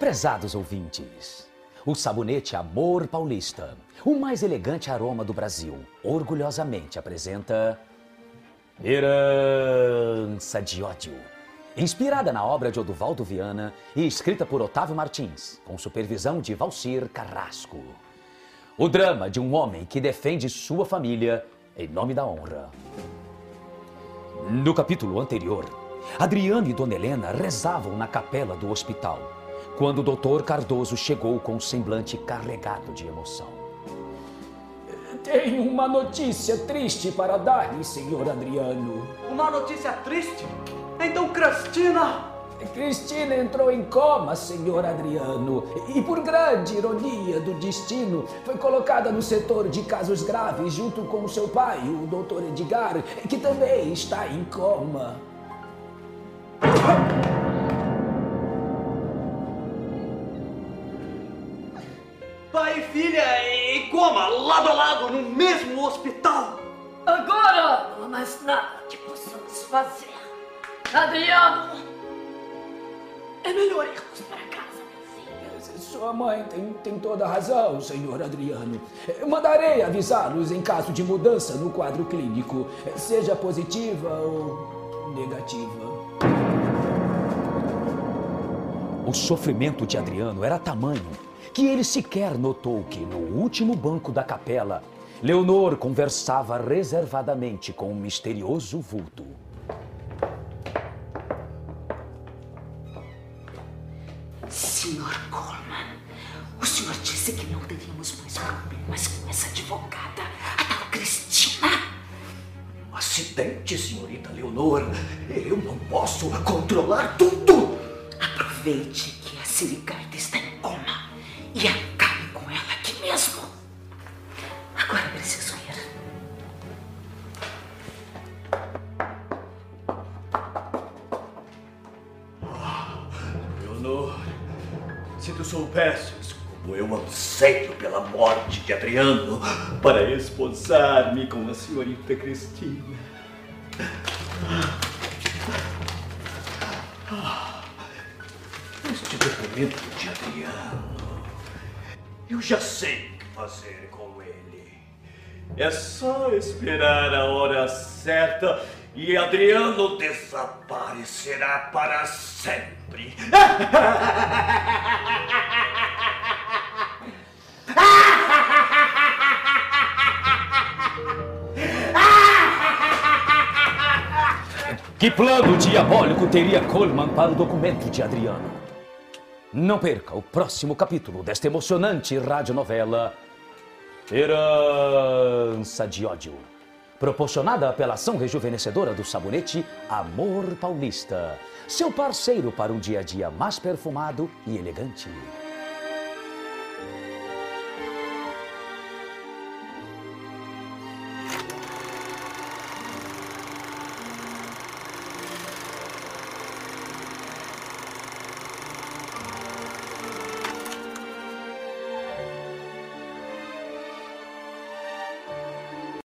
Prezados ouvintes, o sabonete Amor Paulista, o mais elegante aroma do Brasil, orgulhosamente apresenta Herança de Ódio. Inspirada na obra de Oduvaldo Viana e escrita por Otávio Martins, com supervisão de Valcir Carrasco. O drama de um homem que defende sua família em nome da honra. No capítulo anterior, Adriano e Dona Helena rezavam na capela do hospital, quando o doutor Cardoso chegou com um semblante carregado de emoção. Tenho uma notícia triste para dar-lhe, senhor Adriano. Uma notícia triste? Então, Cristina! Cristina entrou em coma, senhor Adriano, e por grande ironia do destino, foi colocada no setor de casos graves junto com seu pai, o doutor Edgar, que também está em coma. Pai e filha em coma, lado a lado, no mesmo hospital. Agora não há mais nada que possamos fazer. Adriano, é melhor irmos para casa. Sua mãe tem, tem toda a razão, senhor Adriano. Mandarei avisá-los em caso de mudança no quadro clínico, seja positiva ou negativa. O sofrimento de Adriano era tamanho que ele sequer notou que no último banco da capela, Leonor conversava reservadamente com um misterioso vulto. Senhor Coleman, o senhor disse que não teríamos mais problemas com essa advogada, a tal Cristina. Acidente, senhorita Leonor. Eu não posso controlar tudo. Aproveite que a Sirigarda está em Leonor, se tu soubesses como eu anseio pela morte de Adriano para esposar-me com a senhorita Cristina. Este documento de Adriano. Eu já sei o que fazer com ele. É só esperar a hora certa e Adriano desaparecerá para sempre. Que plano diabólico teria Coleman para o documento de Adriano? Não perca o próximo capítulo desta emocionante radionovela Herança de Ódio, proporcionada pela ação rejuvenescedora do sabonete Amor Paulista, seu parceiro para um dia a dia mais perfumado e elegante.